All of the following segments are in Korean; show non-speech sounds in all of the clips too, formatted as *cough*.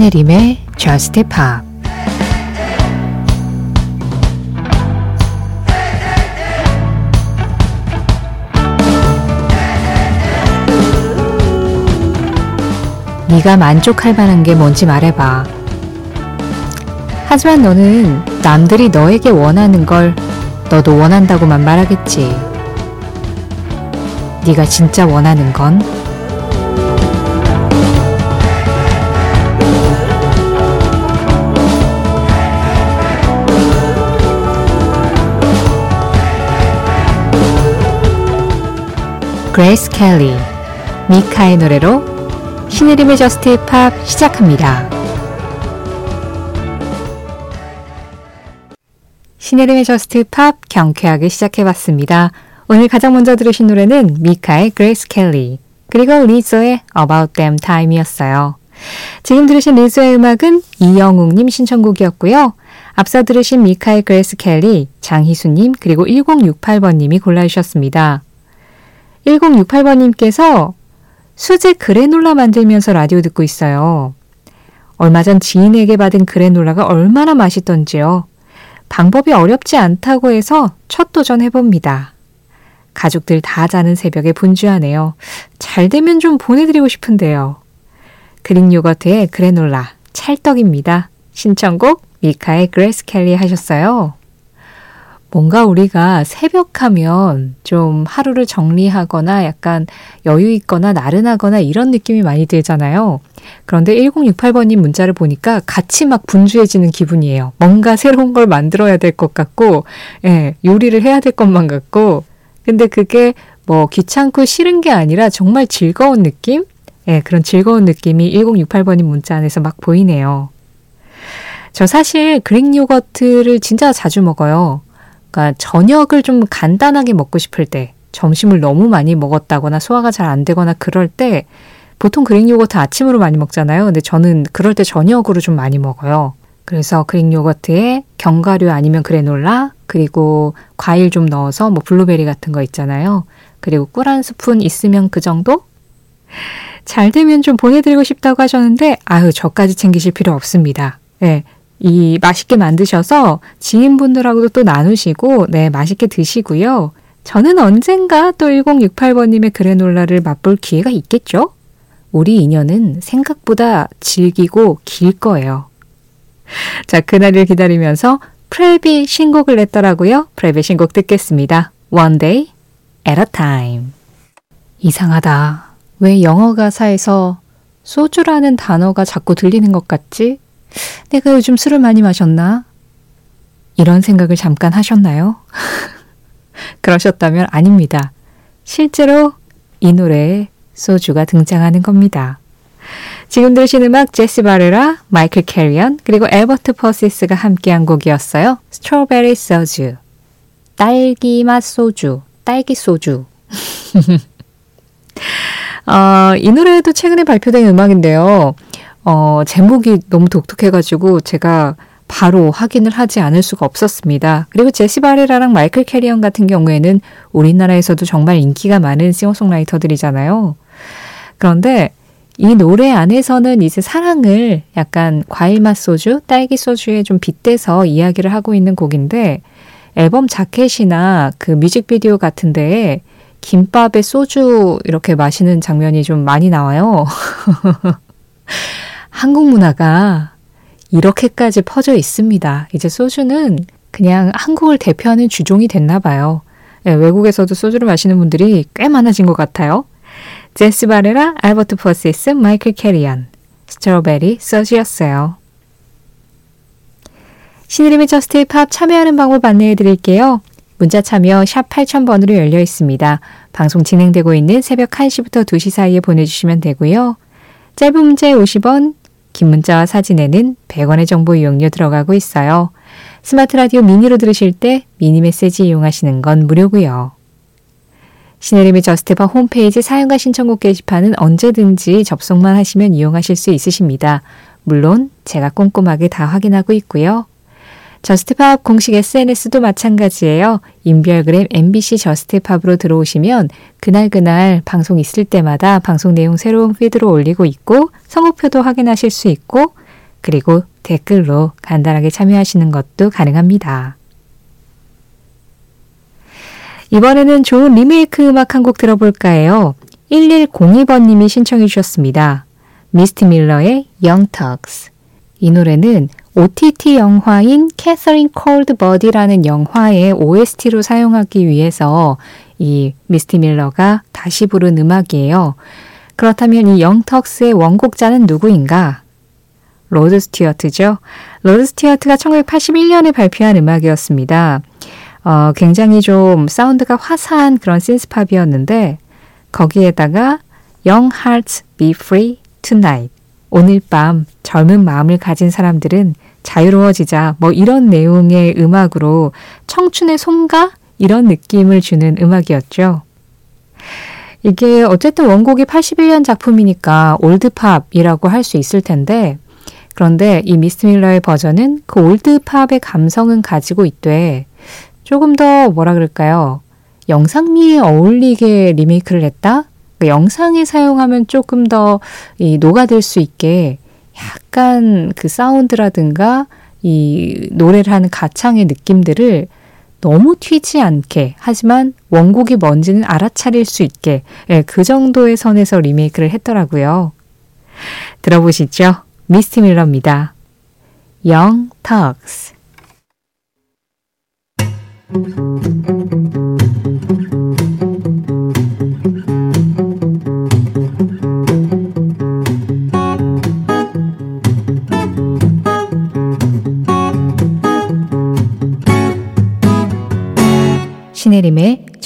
신혜림의 Just 네가 만족할 만한 게 뭔지 말해봐. 하지만 너는 남들이 너에게 원하는 걸 너도 원한다고만 말하겠지. 네가 진짜 원하는 건 그레이스 켈리, 미카의 노래로 신혜림의 Just Pop 시작합니다. 신혜림의 Just Pop 경쾌하게 시작해봤습니다. 오늘 가장 먼저 들으신 노래는 미카의 그레이스 켈리, 그리고 리조의 About Damn Time이었어요. 지금 들으신 리조의 음악은 이영웅님 신청곡이었고요. 앞서 들으신 미카의 그레이스 켈리, 장희수님, 그리고 1068번님이 골라주셨습니다. 1068번님께서 수제 그래놀라 만들면서 라디오 듣고 있어요. 얼마 전 지인에게 받은 그래놀라가 얼마나 맛있던지요. 방법이 어렵지 않다고 해서 첫 도전 해봅니다. 가족들 다 자는 새벽에 분주하네요. 잘 되면 좀 보내드리고 싶은데요. 그릭 요거트에 그래놀라 찰떡입니다. 신청곡 미카의 그레이스 켈리 하셨어요. 뭔가 우리가 새벽하면 좀 하루를 정리하거나 약간 여유 있거나 나른하거나 이런 느낌이 많이 들잖아요. 그런데 1068번님 문자를 보니까 같이 막 분주해지는 기분이에요. 뭔가 새로운 걸 만들어야 될 것 같고, 예, 요리를 해야 될 것만 같고, 근데 그게 뭐 귀찮고 싫은 게 아니라 정말 즐거운 느낌? 예, 그런 즐거운 느낌이 1068번님 문자 안에서 막 보이네요. 저 사실 그릭 요거트를 진짜 자주 먹어요. 그러니까 저녁을 좀 간단하게 먹고 싶을 때, 점심을 너무 많이 먹었다거나 소화가 잘 안 되거나 그럴 때 보통 그릭 요거트 아침으로 많이 먹잖아요. 근데 저는 그럴 때 저녁으로 좀 많이 먹어요. 그래서 그릭 요거트에 견과류 아니면 그래놀라 그리고 과일 좀 넣어서 뭐 블루베리 같은 거 있잖아요. 그리고 꿀 한 스푼 있으면 그 정도? 잘 되면 좀 보내드리고 싶다고 하셨는데 아유 저까지 챙기실 필요 없습니다. 네, 이 맛있게 만드셔서 지인분들하고도 또 나누시고 네 맛있게 드시고요. 저는 언젠가 또 1068번님의 그래놀라를 맛볼 기회가 있겠죠? 우리 인연은 생각보다 질기고 길 거예요. 자, 그날을 기다리면서 프랩이 신곡을 냈더라고요. 프랩의 신곡 듣겠습니다. One day at a time. 이상하다. 왜 영어 가사에서 소주라는 단어가 자꾸 들리는 것 같지? 내가 요즘 술을 많이 마셨나? 이런 생각을 잠깐 하셨나요? *laughs* 그러셨다면 아닙니다. 실제로 이 노래에 소주가 등장하는 겁니다. 지금 들으신 음악 제시 바레라, 마이클 캐리언, 그리고 앨버트 포시스가 함께한 곡이었어요. Strawberry 소주. 딸기 맛 소주. 딸기 소주. *laughs* 어, 이 노래도 최근에 발표된 음악인데요. 어, 제목이 너무 독특해가지고 제가 바로 확인을 하지 않을 수가 없었습니다. 그리고 제시 바레라랑 마이클 캐리언 같은 경우에는 우리나라에서도 정말 인기가 많은 싱어송라이터들이잖아요. 그런데 이 노래 안에서는 이제 사랑을 약간 과일맛 소주, 딸기 소주에 좀 빗대서 이야기를 하고 있는 곡인데 앨범 자켓이나 그 뮤직비디오 같은 데에 김밥에 소주 이렇게 마시는 장면이 좀 많이 나와요. *laughs* 한국 문화가 이렇게까지 퍼져 있습니다. 이제 소주는 그냥 한국을 대표하는 주종이 됐나 봐요. 네, 외국에서도 소주를 마시는 분들이 꽤 많아진 것 같아요. 제시 바레라, 앨버트 포시스, 마이클 캐리언, Strawberry 소주였어요. 신혜림의 Just Pop 참여하는 방법 안내해 드릴게요. 문자 참여 샵 8000번으로 열려 있습니다. 방송 진행되고 있는 새벽 1시부터 2시 사이에 보내주시면 되고요. 짧은 문자에 50원, 긴 문자와 사진에는 100원의 정보 이용료 들어가고 있어요. 스마트 라디오 미니로 들으실 때 미니 메시지 이용하시는 건 무료고요. 신혜림의 Just Pop 홈페이지 사연과 신청곡 게시판은 언제든지 접속만 하시면 이용하실 수 있으십니다. 물론 제가 꼼꼼하게 다 확인하고 있고요. Just Pop 공식 SNS도 마찬가지예요. 인별그램 MBC Just Pop으로 들어오시면 그날그날 방송 있을 때마다 방송 내용 새로운 피드로 올리고 있고 선곡표도 확인하실 수 있고 그리고 댓글로 간단하게 참여하시는 것도 가능합니다. 이번에는 좋은 리메이크 음악 한 곡 들어볼까 해요. 1102번님이 신청해 주셨습니다. 미스티 밀러의 Young Turks. 이 노래는 OTT 영화인 Catherine Called Birdy라는 영화의 OST로 사용하기 위해서 이 미스티 밀러가 다시 부른 음악이에요. 그렇다면 이 Young Turks의 원곡자는 누구인가? 로드 스튜어트죠. 로드 스튜어트가 1981년에 발표한 음악이었습니다. 어, 굉장히 좀 사운드가 화사한 그런 신스팝이었는데 거기에다가 Young Hearts Be Free Tonight 오늘 밤 젊은 마음을 가진 사람들은 자유로워지자 뭐 이런 내용의 음악으로 청춘의 송가 이런 느낌을 주는 음악이었죠. 이게 어쨌든 원곡이 81년 작품이니까 올드팝이라고 할 수 있을 텐데 그런데 이 미스티 밀러의 버전은 그 올드팝의 감성은 가지고 있되 조금 더 뭐라 그럴까요? 영상미에 어울리게 리메이크를 했다? 그 영상에 사용하면 조금 더 이 녹아들 수 있게 약간 그 사운드라든가 이 노래를 하는 가창의 느낌들을 너무 튀지 않게 하지만 원곡이 뭔지는 알아차릴 수 있게 예, 그 정도의 선에서 리메이크를 했더라고요. 들어보시죠. 미스티 밀러입니다. Young Talks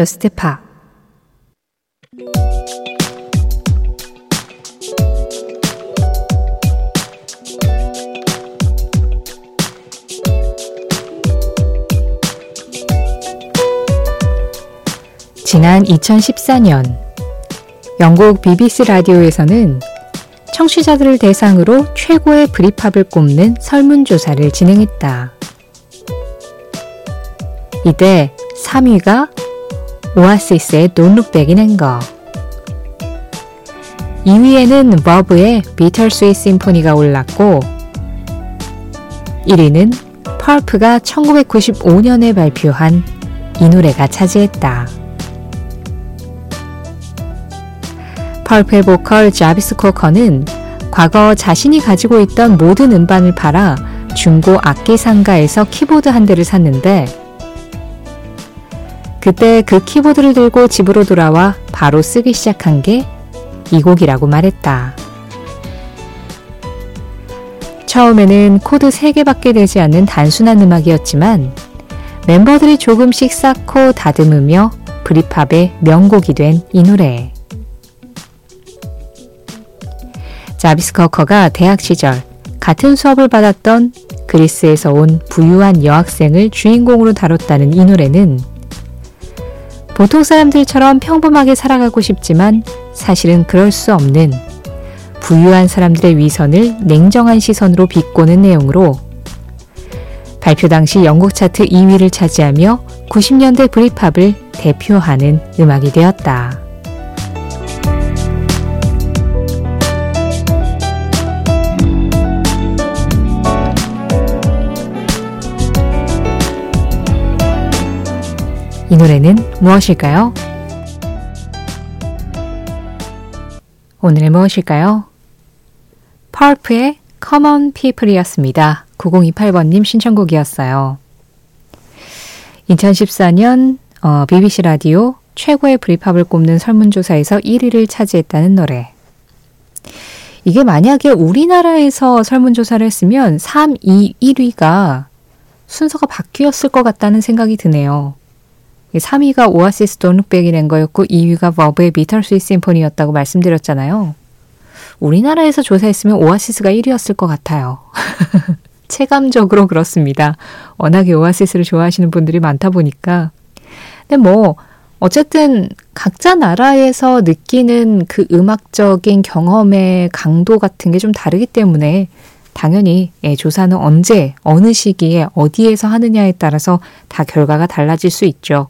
저스트 파 지난 2014년 영국 BBC 라디오에서는 청취자들을 대상으로 최고의 브리팝을 꼽는 설문조사를 진행했다. 이때 3위가 오아시스의 Don't Look Back in Anger 2위에는 버브의 비털스윗 심포니가 올랐고 1위는 펄프가 1995년에 발표한 이 노래가 차지했다. 펄프의 보컬 자비스 코커는 과거 자신이 가지고 있던 모든 음반을 팔아 중고 악기 상가에서 키보드 한 대를 샀는데 그때 그 키보드를 들고 집으로 돌아와 바로 쓰기 시작한 게 이 곡이라고 말했다. 처음에는 코드 3개밖에 되지 않는 단순한 음악이었지만 멤버들이 조금씩 쌓고 다듬으며 브리팝의 명곡이 된 이 노래. 자비스 커커가 대학 시절 같은 수업을 받았던 그리스에서 온 부유한 여학생을 주인공으로 다뤘다는 이 노래는 보통 사람들처럼 평범하게 살아가고 싶지만 사실은 그럴 수 없는 부유한 사람들의 위선을 냉정한 시선으로 비꼬는 내용으로 발표 당시 영국 차트 2위를 차지하며 90년대 브리팝을 대표하는 음악이 되었다. 이 노래는 무엇일까요? 오늘은 무엇일까요? 펄프의 Common People이었습니다. 9028번님 신청곡이었어요. 2014년 어, BBC 라디오 최고의 Britpop을 꼽는 설문조사에서 1위를 차지했다는 노래. 이게 만약에 우리나라에서 설문조사를 했으면 3, 2, 1위가 순서가 바뀌었을 것 같다는 생각이 드네요. 3위가 오아시스 Don't Look Back in Anger였고 2위가 버브의 Bitter Sweet Symphony였다고 말씀드렸잖아요. 우리나라에서 조사했으면 오아시스가 1위였을 것 같아요. *laughs* 체감적으로 그렇습니다. 워낙에 오아시스를 좋아하시는 분들이 많다 보니까. 근데 뭐 어쨌든 각자 나라에서 느끼는 그 음악적인 경험의 강도 같은 게 좀 다르기 때문에 당연히 예, 조사는 언제, 어느 시기에, 어디에서 하느냐에 따라서 다 결과가 달라질 수 있죠.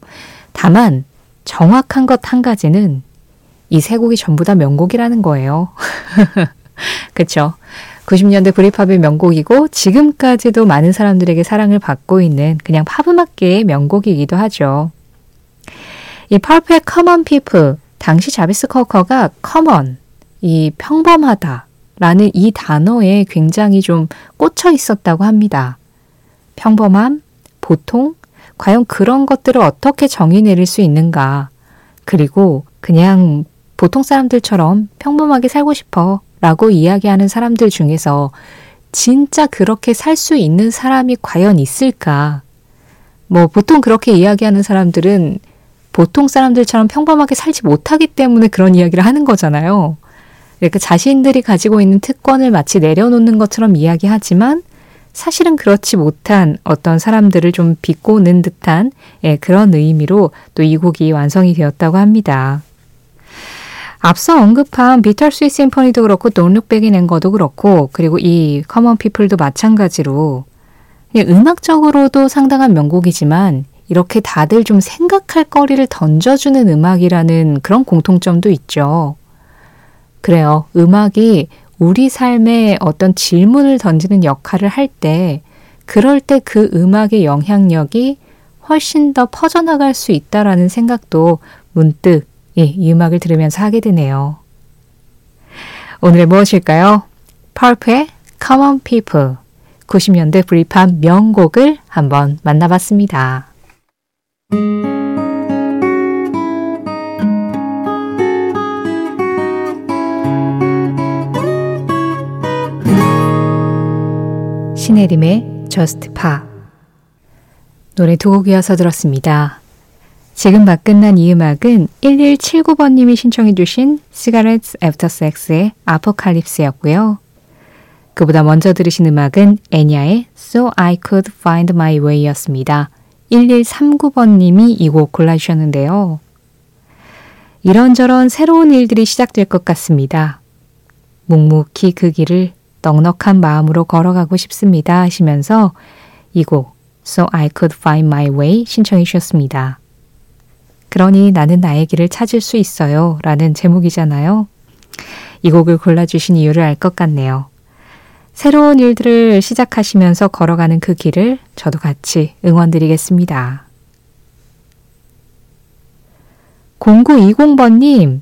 다만 정확한 것 한 가지는 이 세 곡이 전부 다 명곡이라는 거예요. *laughs* 그렇죠? 90년대 브리팝의 명곡이고 지금까지도 많은 사람들에게 사랑을 받고 있는 그냥 팝음악계의 명곡이기도 하죠. 이 펄프의 Common People, 당시 자비스 커커가 common, 이 평범하다 라는 이 단어에 굉장히 좀 꽂혀 있었다고 합니다. 평범함, 보통, 과연 그런 것들을 어떻게 정의 내릴 수 있는가. 그리고 그냥 보통 사람들처럼 평범하게 살고 싶어 라고 이야기하는 사람들 중에서 진짜 그렇게 살 수 있는 사람이 과연 있을까? 뭐 보통 그렇게 이야기하는 사람들은 보통 사람들처럼 평범하게 살지 못하기 때문에 그런 이야기를 하는 거잖아요. 이렇게 자신들이 가지고 있는 특권을 마치 내려놓는 것처럼 이야기하지만 사실은 그렇지 못한 어떤 사람들을 좀 비꼬는 듯한 예, 그런 의미로 또 이 곡이 완성이 되었다고 합니다. 앞서 언급한 Bitter Sweet Symphony도 그렇고 Don't Look Back in Anger도 그렇고 그리고 이 Common People도 마찬가지로 음악적으로도 상당한 명곡이지만 이렇게 다들 좀 생각할 거리를 던져주는 음악이라는 그런 공통점도 있죠. 그래요. 음악이 우리 삶에 어떤 질문을 던지는 역할을 할 때, 그럴 때 그 음악의 영향력이 훨씬 더 퍼져나갈 수 있다라는 생각도 문득 예, 이 음악을 들으면서 하게 되네요. 오늘의 무엇일까요? 펄프의 Common People 90년대 브리팝 명곡을 한번 만나봤습니다. 신혜림의 Just Pa 노래 두 곡 이어서 들었습니다. 지금 막 끝난 이 음악은 1179번님이 신청해 주신 Cigarettes After Sex의 아포칼립스였고요. 그보다 먼저 들으신 음악은 애니아의 So I Could Find My Way였습니다. 1139번님이 이 곡 골라주셨는데요. 이런저런 새로운 일들이 시작될 것 같습니다. 묵묵히 그 길을 넉넉한 마음으로 걸어가고 싶습니다 하시면서 이 곡 So I Could Find My Way 신청해 주셨습니다. 그러니 나는 나의 길을 찾을 수 있어요 라는 제목이잖아요. 이 곡을 골라주신 이유를 알 것 같네요. 새로운 일들을 시작하시면서 걸어가는 그 길을 저도 같이 응원드리겠습니다. 0920번님,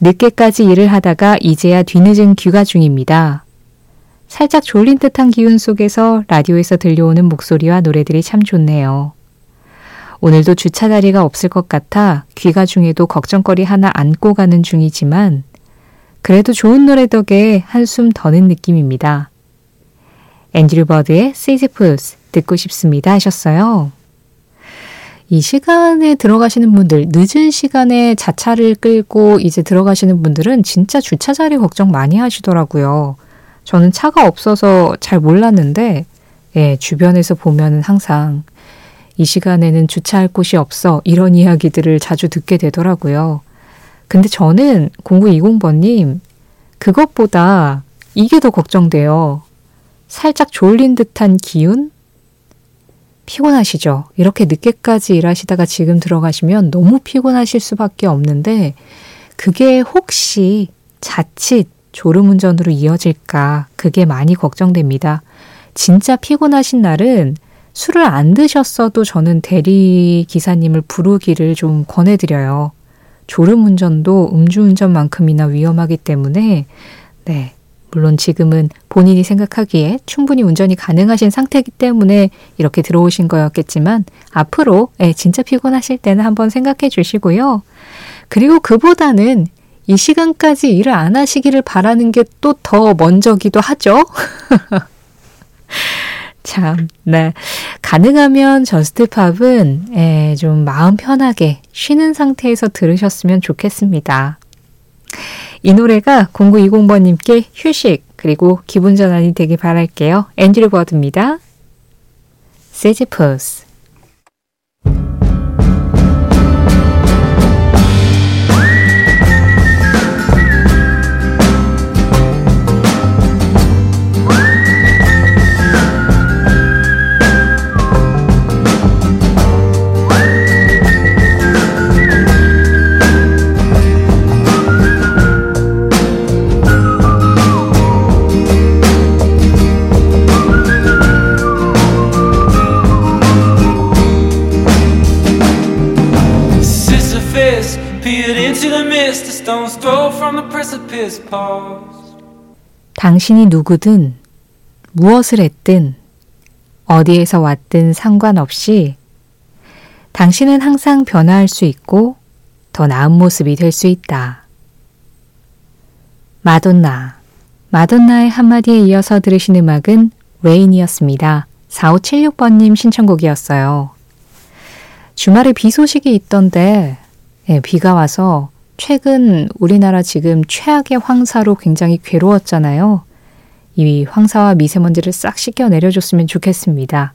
늦게까지 일을 하다가 이제야 뒤늦은 귀가 중입니다. 살짝 졸린 듯한 기운 속에서 라디오에서 들려오는 목소리와 노래들이 참 좋네요. 오늘도 주차 자리가 없을 것 같아 귀가 중에도 걱정거리 하나 안고 가는 중이지만 그래도 좋은 노래 덕에 한숨 더는 느낌입니다. 앤드류 버드의 시즈푸스 듣고 싶습니다 하셨어요. 이 시간에 들어가시는 분들, 늦은 시간에 자차를 끌고 이제 들어가시는 분들은 진짜 주차 자리 걱정 많이 하시더라고요. 저는 차가 없어서 잘 몰랐는데, 예, 주변에서 보면은 항상 이 시간에는 주차할 곳이 없어 이런 이야기들을 자주 듣게 되더라고요. 근데 저는 0920번님, 그것보다 이게 더 걱정돼요. 살짝 졸린 듯한 기운? 피곤하시죠? 이렇게 늦게까지 일하시다가 지금 들어가시면 너무 피곤하실 수밖에 없는데, 그게 혹시 자칫 졸음운전으로 이어질까 그게 많이 걱정됩니다. 진짜 피곤하신 날은 술을 안 드셨어도 저는 대리 기사님을 부르기를 좀 권해드려요. 졸음운전도 음주운전만큼이나 위험하기 때문에 네. 물론 지금은 본인이 생각하기에 충분히 운전이 가능하신 상태이기 때문에 이렇게 들어오신 거였겠지만 앞으로 네, 진짜 피곤하실 때는 한번 생각해 주시고요. 그리고 그보다는 이 시간까지 일을 안 하시기를 바라는 게 또 더 먼저기도 하죠. *laughs* 참, 네. 가능하면 저스트팝은 예, 좀 마음 편하게 쉬는 상태에서 들으셨으면 좋겠습니다. 이 노래가 0920번님께 휴식 그리고 기분 전환이 되길 바랄게요. 앤드류 버드입니다. 세지푸스 peered into the mist, a stone's throw from the precipice paused. 당신이 누구든 무엇을 했든 어디에서 왔든 상관없이 당신은 항상 변화할 수 있고 더 나은 모습이 될 수 있다. 마돈나. 마돈나의 한마디에 이어서 들으신 음악은 레인이었습니다. 4576번님 신청곡이었어요. 주말에 비 소식이 있던데, 네, 비가 와서 최근 우리나라 지금 최악의 황사로 굉장히 괴로웠잖아요. 이 황사와 미세먼지를 싹 씻겨 내려줬으면 좋겠습니다.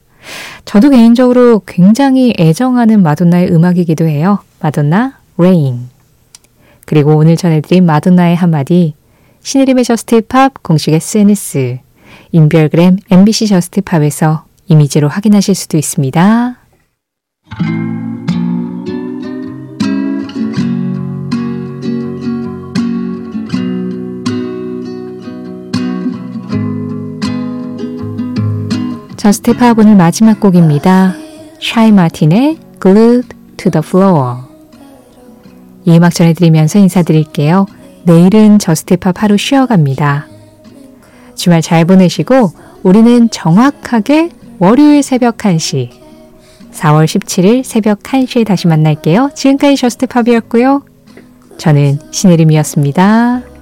저도 개인적으로 굉장히 애정하는 마돈나의 음악이기도 해요. 마돈나, Rain. 그리고 오늘 전해드린 마돈나의 한마디, 신혜림의 Just Pop 공식 SNS, 인별그램 MBC Just Pop에서 이미지로 확인하실 수도 있습니다. Just Pop 오늘 마지막 곡입니다. 샤이 마틴의 Glued to the Floor. 이 음악 전해드리면서 인사드릴게요. 내일은 Just Pop 하루 쉬어갑니다. 주말 잘 보내시고 우리는 정확하게 월요일 새벽 1시 4월 17일 새벽 1시에 다시 만날게요. 지금까지 Just Pop이었고요. 저는 신혜림이었습니다.